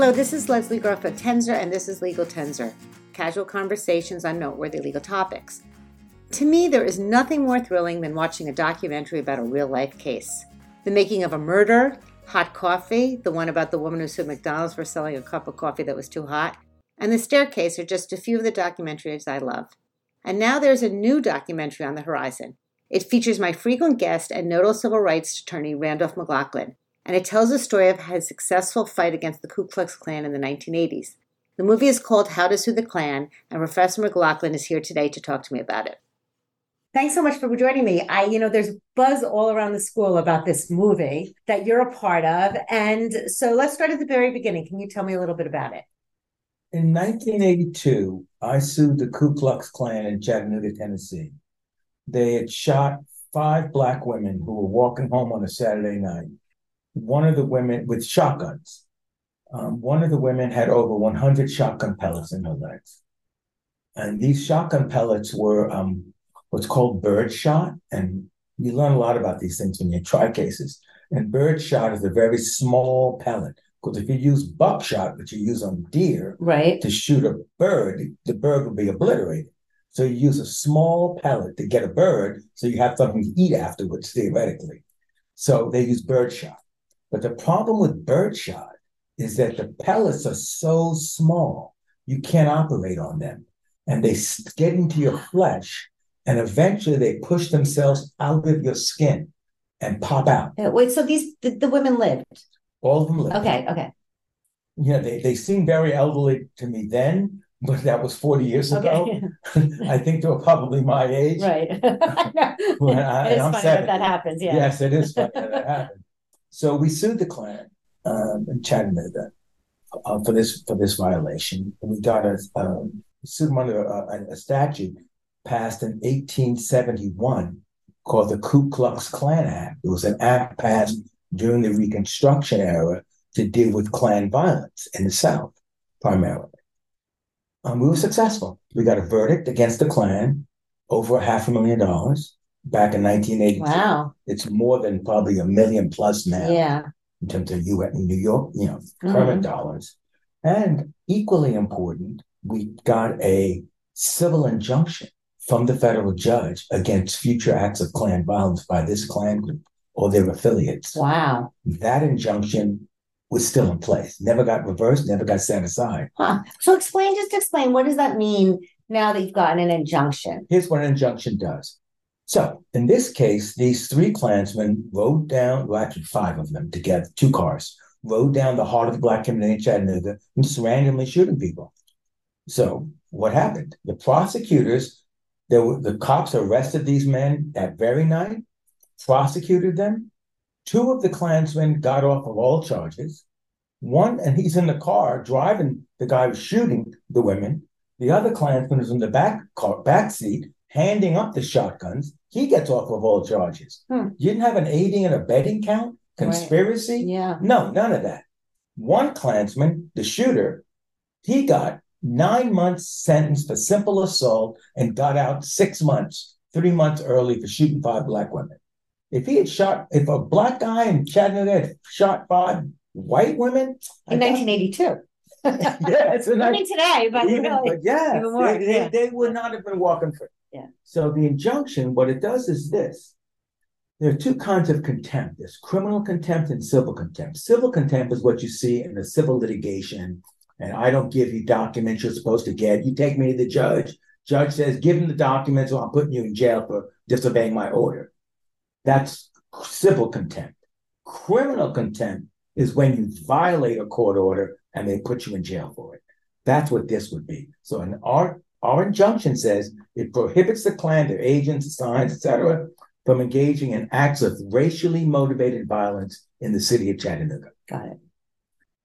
Hello, this is Leslie Groff Garfield Tenzer, and this is Legal Tenzer casual conversations on noteworthy legal topics. To me, there is nothing more thrilling than watching a documentary about a real life case. The making of a murder, hot coffee, the one about the woman who sued McDonald's for selling a cup of coffee that was too hot, and The Staircase are just a few of the documentaries I love. And now there's a new documentary on the horizon. It features my frequent guest and notable civil rights attorney Randolph McLaughlin, and it tells the story of his successful fight against the Ku Klux Klan in the 1980s. The movie is called How to Sue the Klan, and Professor McLaughlin is here today to talk to me about it. Thanks so much for joining me. I, you know, there's buzz all around the school about this movie that you're a part of. And so let's start at the very beginning. Can you tell me a little bit about it? In 1982, I sued the Ku Klux Klan in Chattanooga, Tennessee. They had shot five black women who were walking home on a Saturday night. One of the women with shotguns. Um, one of the women had over 100 shotgun pellets in her legs. And these shotgun pellets were um, what's called bird shot. And you learn a lot about these things when you try cases. And bird shot is a very small pellet. Because if you use buckshot, which you use on deer, right, to shoot a bird, the bird will be obliterated. So you use a small pellet to get a bird, so you have something to eat afterwards, theoretically. So they use bird shot. But the problem with birdshot is that the pellets are so small, you can't operate on them. And they get into your flesh, and eventually they push themselves out of your skin and pop out. Uh, wait, so these the, the women lived? All of them lived. Okay, okay. Yeah, they, they seemed very elderly to me then, but that was 40 years ago. Okay. I think they were probably my age. Right. when I, am funny that that happens, yeah. Yes, it is funny that, that happened. So we sued the Klan um, in Chattanooga uh, for this for this violation. We got a um, sued them under a, a statute passed in 1871 called the Ku Klux Klan Act. It was an act passed during the Reconstruction era to deal with Klan violence in the South, primarily. Um, we were successful. We got a verdict against the Klan over half a million dollars back in 1982. Wow. It's more than probably a million plus now. Yeah. In terms of U.S. New York, you know, mm-hmm. current dollars. And equally important, we got a civil injunction from the federal judge against future acts of Klan violence by this Klan group or their affiliates. Wow. That injunction was still in place, never got reversed, never got set aside. Huh. So explain, just explain, what does that mean now that you've gotten an injunction? Here's what an injunction does. So in this case, these three Klansmen rode down, well, actually five of them together, two cars, rode down the heart of the black community in Chattanooga and just randomly shooting people. So what happened? The prosecutors, were, the cops arrested these men that very night, prosecuted them. Two of the Klansmen got off of all charges. One, and he's in the car driving the guy who's shooting the women. The other Klansman is in the back car, back seat, handing up the shotguns. He gets off of all charges. Hmm. You didn't have an aiding and abetting count, conspiracy. Right. Yeah. No, none of that. One Klansman, the shooter, he got nine months sentence for simple assault and got out six months, three months early for shooting five black women. If he had shot, if a black guy in Chattanooga had shot five white women in 1982. yeah, it's a nice, today, but, even, really, but yeah, more, they, yeah. They, they, would not have been walking free. Yeah. So the injunction, what it does is this. There are two kinds of contempt. There's criminal contempt and civil contempt. Civil contempt is what you see in a civil litigation. And I don't give you documents you're supposed to get. You take me to the judge. Judge says, give him the documents or I'm putting you in jail for disobeying my order. That's civil contempt. Criminal contempt is when you violate a court order and they put you in jail for it. That's what this would be. So in our our injunction says it prohibits the Klan, their agents, signs, etc., from engaging in acts of racially motivated violence in the city of Chattanooga. Got it.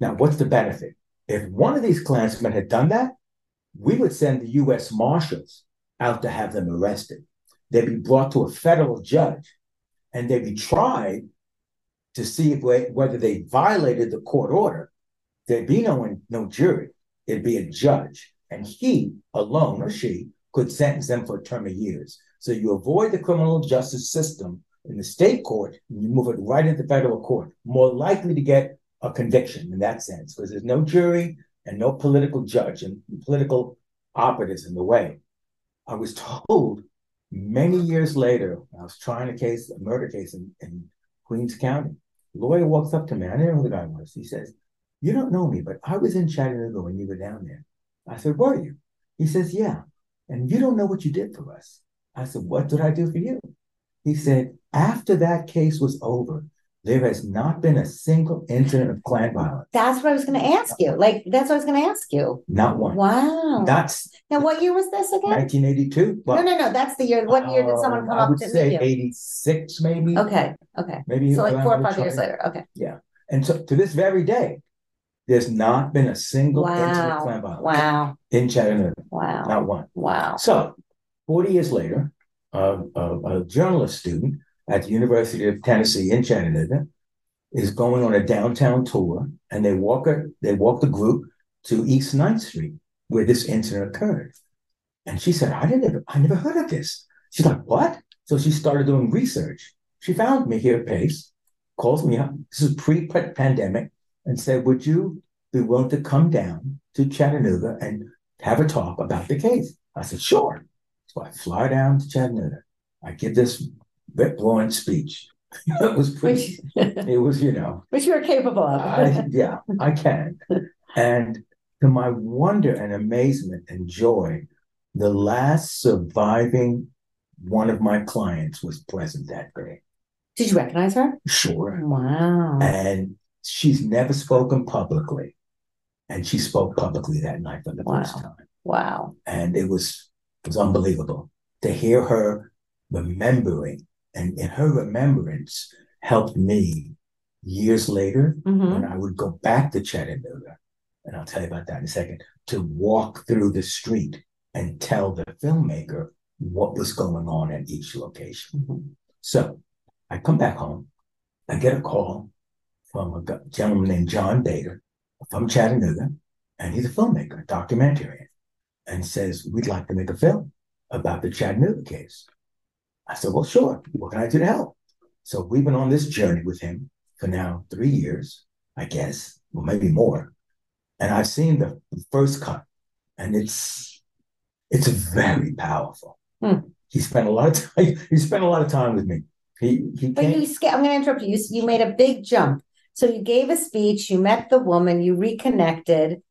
Now, what's the benefit? If one of these Klansmen had done that, we would send the U.S. Marshals out to have them arrested. They'd be brought to a federal judge and they'd be tried to see if, whether they violated the court order. There'd be no, no jury, it'd be a judge and he alone or she could sentence them for a term of years. So you avoid the criminal justice system in the state court and you move it right into federal court, more likely to get a conviction in that sense because there's no jury and no political judge and political operatives in the way. I was told many years later, I was trying a case, a murder case in, in Queens County. lawyer walks up to me. I didn't know who the guy was. He says, You don't know me, but I was in Chattanooga when you were down there. I said, Were you? He says, Yeah. And you don't know what you did for us. I said, What did I do for you? He said, After that case was over, there has not been a single incident of Klan violence. That's what I was going to ask you. Like, that's what I was going to ask you. Not one. Wow. That's now, what year was this again? 1982. No, no, no. That's the year. What year did someone come Uh, I up would to say 86, maybe. Okay, okay. Maybe So like four or five years later. Okay. Yeah. And so to this very day, there's not been a single incident of Wow. Klan violence Wow. in Chattanooga. Wow. Not one. Wow. So, 40 years later, uh, a, a journalist student at the University of Tennessee in Chattanooga is going on a downtown tour, and they walk a, they walk the group to East 9th Street where this incident occurred. And she said, "I didn't, I never heard of this." She's like, "What?" So she started doing research. She found me here at Pace, calls me up. This is pre-pandemic, and said, "Would you be willing to come down to Chattanooga and have a talk about the case?" I said, "Sure." So I fly down to Chattanooga. I give this rip roaring speech. it was pretty. Which, It was, you know, which you are capable of. I, yeah, I can. And to my wonder and amazement and joy, the last surviving one of my clients was present that day. Did you recognize her? Sure. Wow. And she's never spoken publicly. And she spoke publicly that night for the first time. Wow. And it was it was unbelievable to hear her remembering and in her remembrance helped me years later hmm when I would go back to Chattanooga, and I'll tell you about that in a second, to walk through the street and tell the filmmaker what was going on at each location. Mhm. So I come back home, I get a call from a gentleman named John Bader from Chattanooga, and he's a filmmaker, a documentarian, and says, We'd like to make a film about the Chattanooga case. I said, Well, sure. What can I do to help? So we've been on this journey with him for now three years, I guess, or maybe more. And I've seen the first cut, and it's it's very powerful. Hmm. He spent a lot of time. He spent a lot of time with me. He he But you, I'm going to interrupt you. You. You made a big jump. So you gave a speech, you met the woman, you reconnected.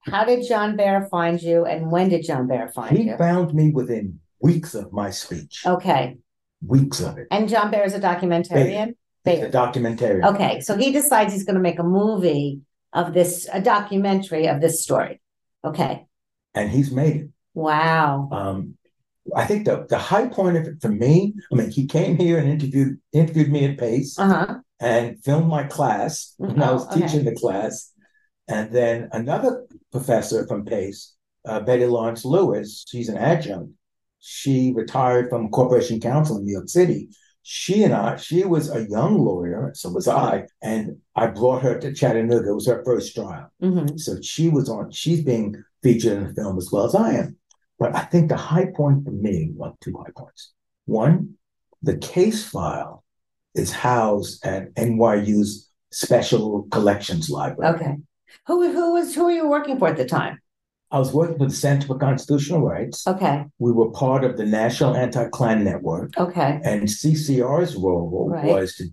How did John Bear find you, and when did John Bear find He you? He found me within weeks of my speech. Okay. Weeks of it. And John Bear is a documentarian? He's Bear. a documentary. Okay, so he decides he's going to make a movie of this, a documentary of this story. Okay, And he's made it. wow. Um, I think the, the high point of it for me, I mean, he came here and interviewed interviewed me at Pace Uh-huh. and filmed my class when I was Oh, okay. teaching the class. And then another professor from Pace, uh, Betty Lawrence Lewis, she's an adjunct. She retired from Corporation Counsel in New York City. She and I, she was a young lawyer, so was I, and I brought her to Chattanooga. It was her first trial. hmm So she was on, she's being featured in the film as well as I am. But I think the high point for me, well, two high points. One, the case file is housed at NYU's Special Collections Library. Okay. Who who was who were you working for at the time? I was working for the Center for Constitutional Rights. Okay, We were part of the National Anti-Klan Network, okay, and CCR's role Right. was to,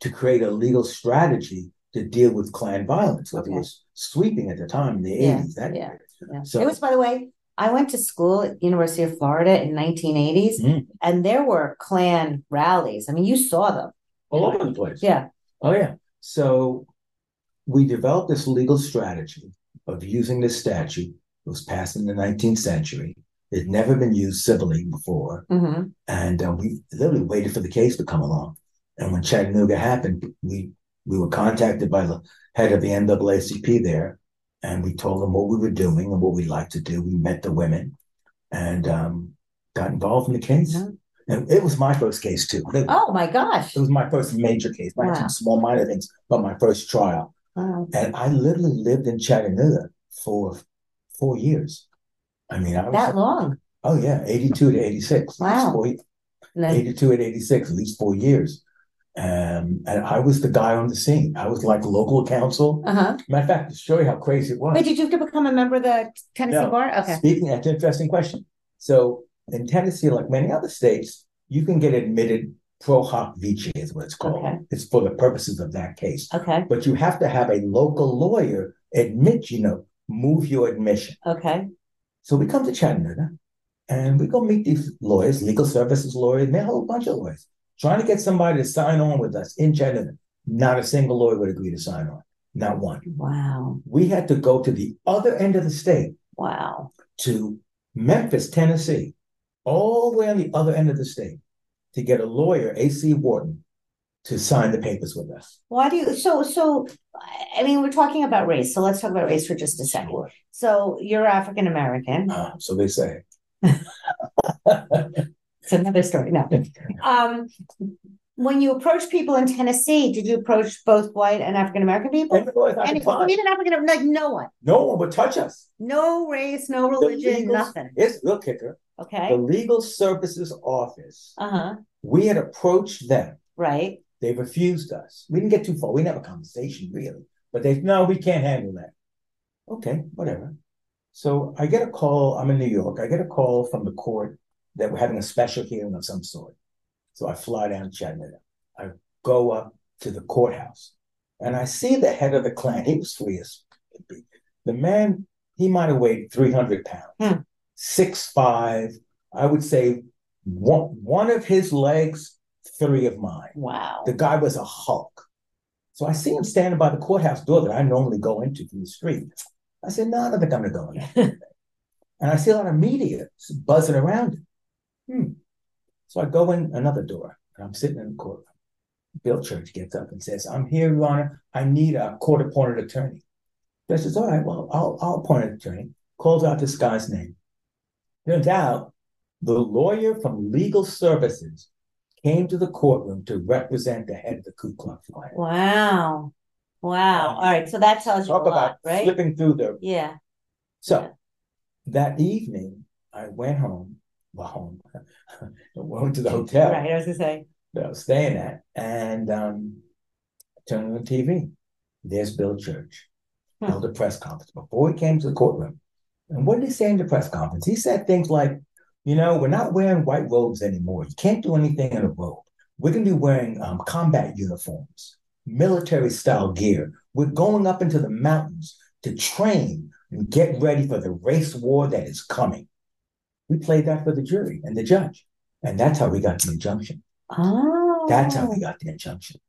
to create a legal strategy to deal with Klan violence, which Okay. was sweeping at the time in the Yeah, 80s. That yeah, yeah. So- It was, by the way, I went to school at University of Florida in 1980s, Mm. and there were Klan rallies. I mean, you saw them. all over the place. Yeah. Oh, yeah. So we developed this legal strategy of using this statute. It was passed in the 19th century. It had never been used civilly before. hmm And uh, we literally waited for the case to come along. And when Chattanooga happened, we, we were contacted by the head of the NAACP there. And we told them what we were doing and what we'd like to do. We met the women and um, got involved in the case. Mhm. And it was my first case, too. It- Oh my gosh. it was my first major case, not Wow. small minor things, but my first trial. Wow. And I literally lived in Chattanooga for four years. I mean, I was, That long. oh yeah, 82 to 86. Wow. four- 82 and 86, at least four years. Um, and I was the guy on the scene. I was like local counsel. Uh huh. Matter of fact, to show you how crazy it was. Wait, did you have to become a member of the Tennessee No. bar? Okay. Speaking, that's an interesting question. So in Tennessee, like many other states, you can get admitted pro hac vice is what it's called. Okay. It's for the purposes of that case. Okay. But you have to have a local lawyer admit, you know, move your admission. Okay. So we come to Chattanooga and we go meet these lawyers, legal services lawyers, and a whole bunch of lawyers, trying to get somebody to sign on with us in Chattanooga. Not a single lawyer would agree to sign on. Not one. Wow. We had to go to the other end of the state Wow. to Memphis, Tennessee, all the way on the other end of the state to get a lawyer, AC Wharton, to sign the papers with us. Why do you so so I mean we're talking about race, so let's talk about race for just a second. Sure. So you're African American. Uh, so they say. It's another story. No. Um when you approach people in Tennessee, did you approach both white and African American people? And the lawyers had if you meet an African like no one. no one would touch us. No race, no religion, legals- nothing. It's real kicker. Okay. The legal services office, Uh-huh. we had approached them. Right. They refused us. We didn't get too far. We didn't have a conversation really, but they no, we can't handle that. Okay, whatever. So I get a call. I'm in New York. I get a call from the court that we're having a special hearing of some sort. So I fly down to Chattanooga. I go up to the courthouse, and I see the head of the Klan. He was free as could be. The man, he might have weighed 300 pounds, Hmm. six five. I would say one one of his legs, three of mine. Wow. The guy was a Hulk. So I see him standing by the courthouse door that I normally go into from the street. I said, no, I don't think I'm going to go in. and I see a lot of media buzzing around him. Hmm. So I go in another door and I'm sitting in the courtroom. Bill Church gets up and says, I'm here, Your Honor. I need a court appointed attorney. Judge says, All right, well, I'll, I'll appoint an attorney. Calls out this guy's name. Turns out the lawyer from legal services came to the courtroom to represent the head of the Ku Klux Klan. Wow. Wow. All right. So that tells you a Talk lot, about right? slipping through the. Yeah. So Yeah. that evening, I went home. Well, home. To the hotel Right. I was gonna say. that I was staying at, and um, turned on the TV. There's Bill Church Hmm. held a press conference before he came to the courtroom. And what did he say in the press conference? He said things like, "You know, we're not wearing white robes anymore. You can't do anything in a robe. We're going to be wearing um, combat uniforms, military style gear. We're going up into the mountains to train and get ready for the race war that is coming." We played that for the jury and the judge, and that's how we got the injunction. Oh. That's how we got the injunction.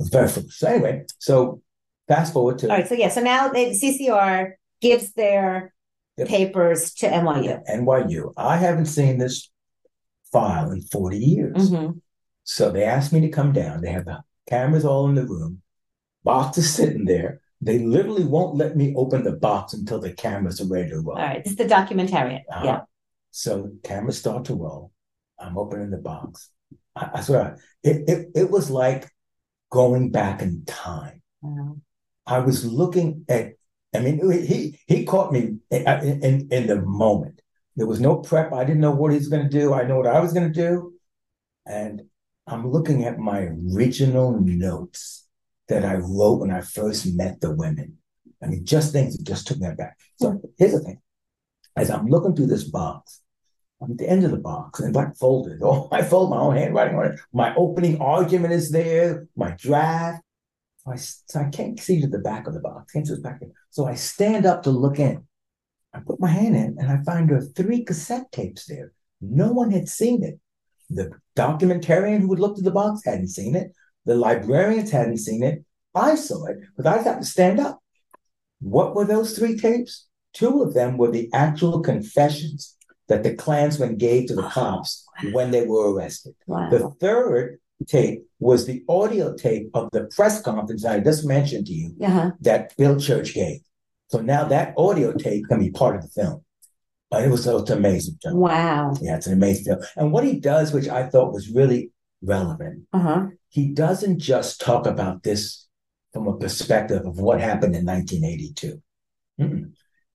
Very foolish. So anyway, so fast forward to All right. So yeah. So now the CCR gives their Yep. papers to NYU. NYU. I haven't seen this file in 40 years. Mhm. So they asked me to come down. They have the cameras all in the room, boxes sitting there. They literally won't let me open the box until the cameras are ready to roll. All right. This is the documentarian. Uh-huh. Yeah. So cameras start to roll. I'm opening the box. I, I swear, it, it, it was like going back in time. Wow. I was looking at, I mean, he he caught me in, in, in the moment. There was no prep. I didn't know what he was going to do. I know what I was going to do. And I'm looking at my original notes that I wrote when I first met the women. I mean, just things that just took me back. So here's the thing. As I'm looking through this box, At the end of the box and like folded. Oh, I fold my own handwriting on it. My opening argument is there, my draft. I, so I can't see to the back of the box. Can't see the back. So I stand up to look in. I put my hand in and I find there are three cassette tapes there. No one had seen it. The documentarian who had looked at the box hadn't seen it. The librarians hadn't seen it. I saw it, but I had to stand up. What were those three tapes? Two of them were the actual confessions that the Klansmen gave to the cops when they were arrested. Wow. The third tape was the audio tape of the press conference I just mentioned to you Uh-huh. that Bill Church gave. So now that audio tape can be part of the film. And it was so it's an amazing film. Wow. Yeah, it's an amazing film. And what he does, which I thought was really relevant, Uh-huh. he doesn't just talk about this from a perspective of what happened in 1982. Mm-mm.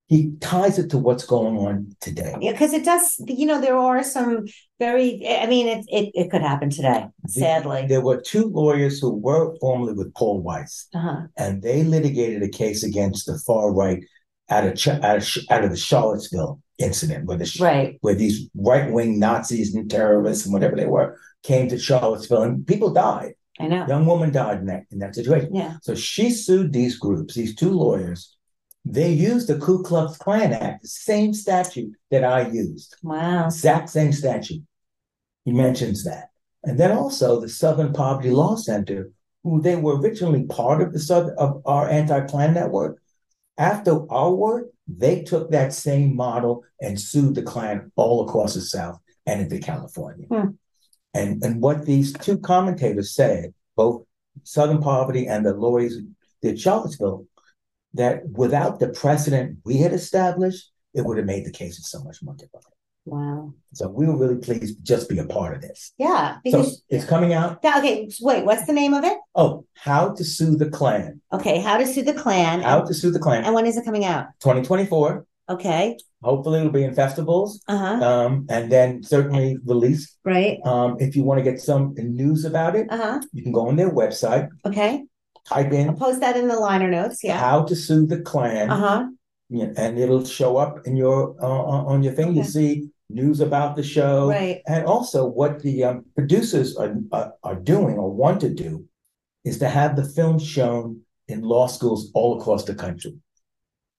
He ties it to what's going on today. Yeah, because it does. You know, there are some very. I mean, it it, it could happen today. Sadly, There were two lawyers who were formerly with Paul Weiss, uh-huh. and they litigated a case against the far right out of out of, out of the Charlottesville incident, where the right. where these right wing Nazis and terrorists and whatever they were came to Charlottesville, and people died. I know. Young woman died in that in that situation. Yeah. So she sued these groups, these two lawyers. They used the Ku Klux Klan Act, the same statute that I used, Wow. exact same statute. He mentions that. And then also the Southern Poverty Law Center, who they were originally part of the Southern of our anti-Klan network. After our work, they took that same model and sued the Klan all across the South and into California. Hmm. And and what these two commentators said, both Southern Poverty and the lawyers did Charlottesville, that without the precedent we had established, it would have made the cases so much more difficult. Wow. So we were really pleased to just be a part of this. Yeah. So Because. it's coming out. Okay. Wait. What's the name of it? Oh, how to sue the Klan. Okay. How to sue the Klan. How to sue the Klan. and when is it coming out? 2024. Okay. Hopefully it'll be in festivals. Uh huh. Um, and then certainly released. Right. Um, if you want to get some news about it, Uh huh. you can go on their website, Okay. Type I'll in post that in the liner notes. Yeah. how to sue the Klan. Uh huh. Yeah, and it'll show up in your uh, on on your thing. You Okay. see news about the show, Right. and also what the um, producers are, are are doing or want to do is to have the film shown in law schools all across the country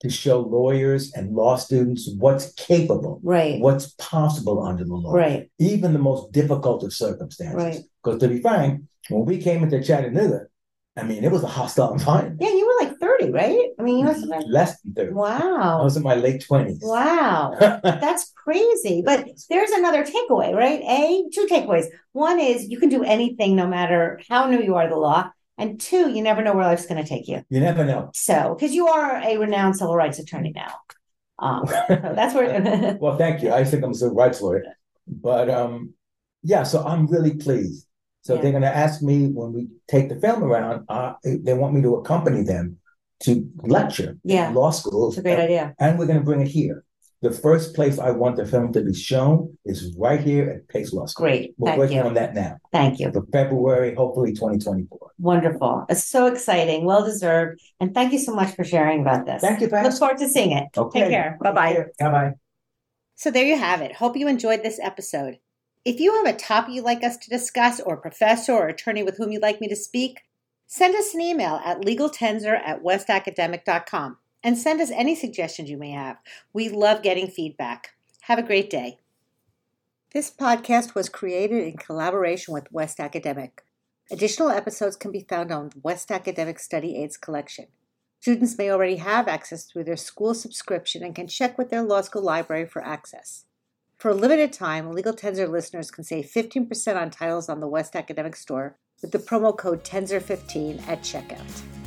to show lawyers and law students what's capable, Right. what's possible under the law, Right. even the most difficult of circumstances. Right. Because to be frank, when we came into Chattanooga, I mean, it was a hostile environment. Yeah. You were like thirty, right? I mean, you must have been. Less than 30. Wow. I was in my late 20s. Wow. That's crazy. But there's another takeaway, right? A, two takeaways. One is you can do anything no matter how new you are to the law. And two, you never know where life's going to take you. You never know. So, because you are a renowned civil rights attorney now. Um, so that's where, well, thank you. I think I'm a civil rights lawyer. But um, yeah, so I'm really pleased. So Yeah. they're going to ask me when we take the film around, uh, they want me to accompany them to lecture Yeah. in law schools. it's a great idea. And we're going to bring it here. The first place I want the film to be shown is right here at Pace Law School. Great. We're Thank working you. on that now Thank you. for February, hopefully 2024. Wonderful. It's so exciting. Well deserved. And thank you so much for sharing about this. Thank you, Look forward to seeing it. Okay. Take care. Bye bye. Bye bye. So there you have it. Hope you enjoyed this episode. If you have a topic you'd like us to discuss, or a professor or attorney with whom you'd like me to speak, send us an email at legaltenzer at westacademic.com and send us any suggestions you may have. We love getting feedback. Have a great day. This podcast was created in collaboration with West Academic. Additional episodes can be found on West Academic Study Aids collection. Students may already have access through their school subscription and can check with their law school library for access. For a limited time, Legal Tenzer listeners can save 15% on titles on the West Academic Store with the promo code TENZER15 at checkout.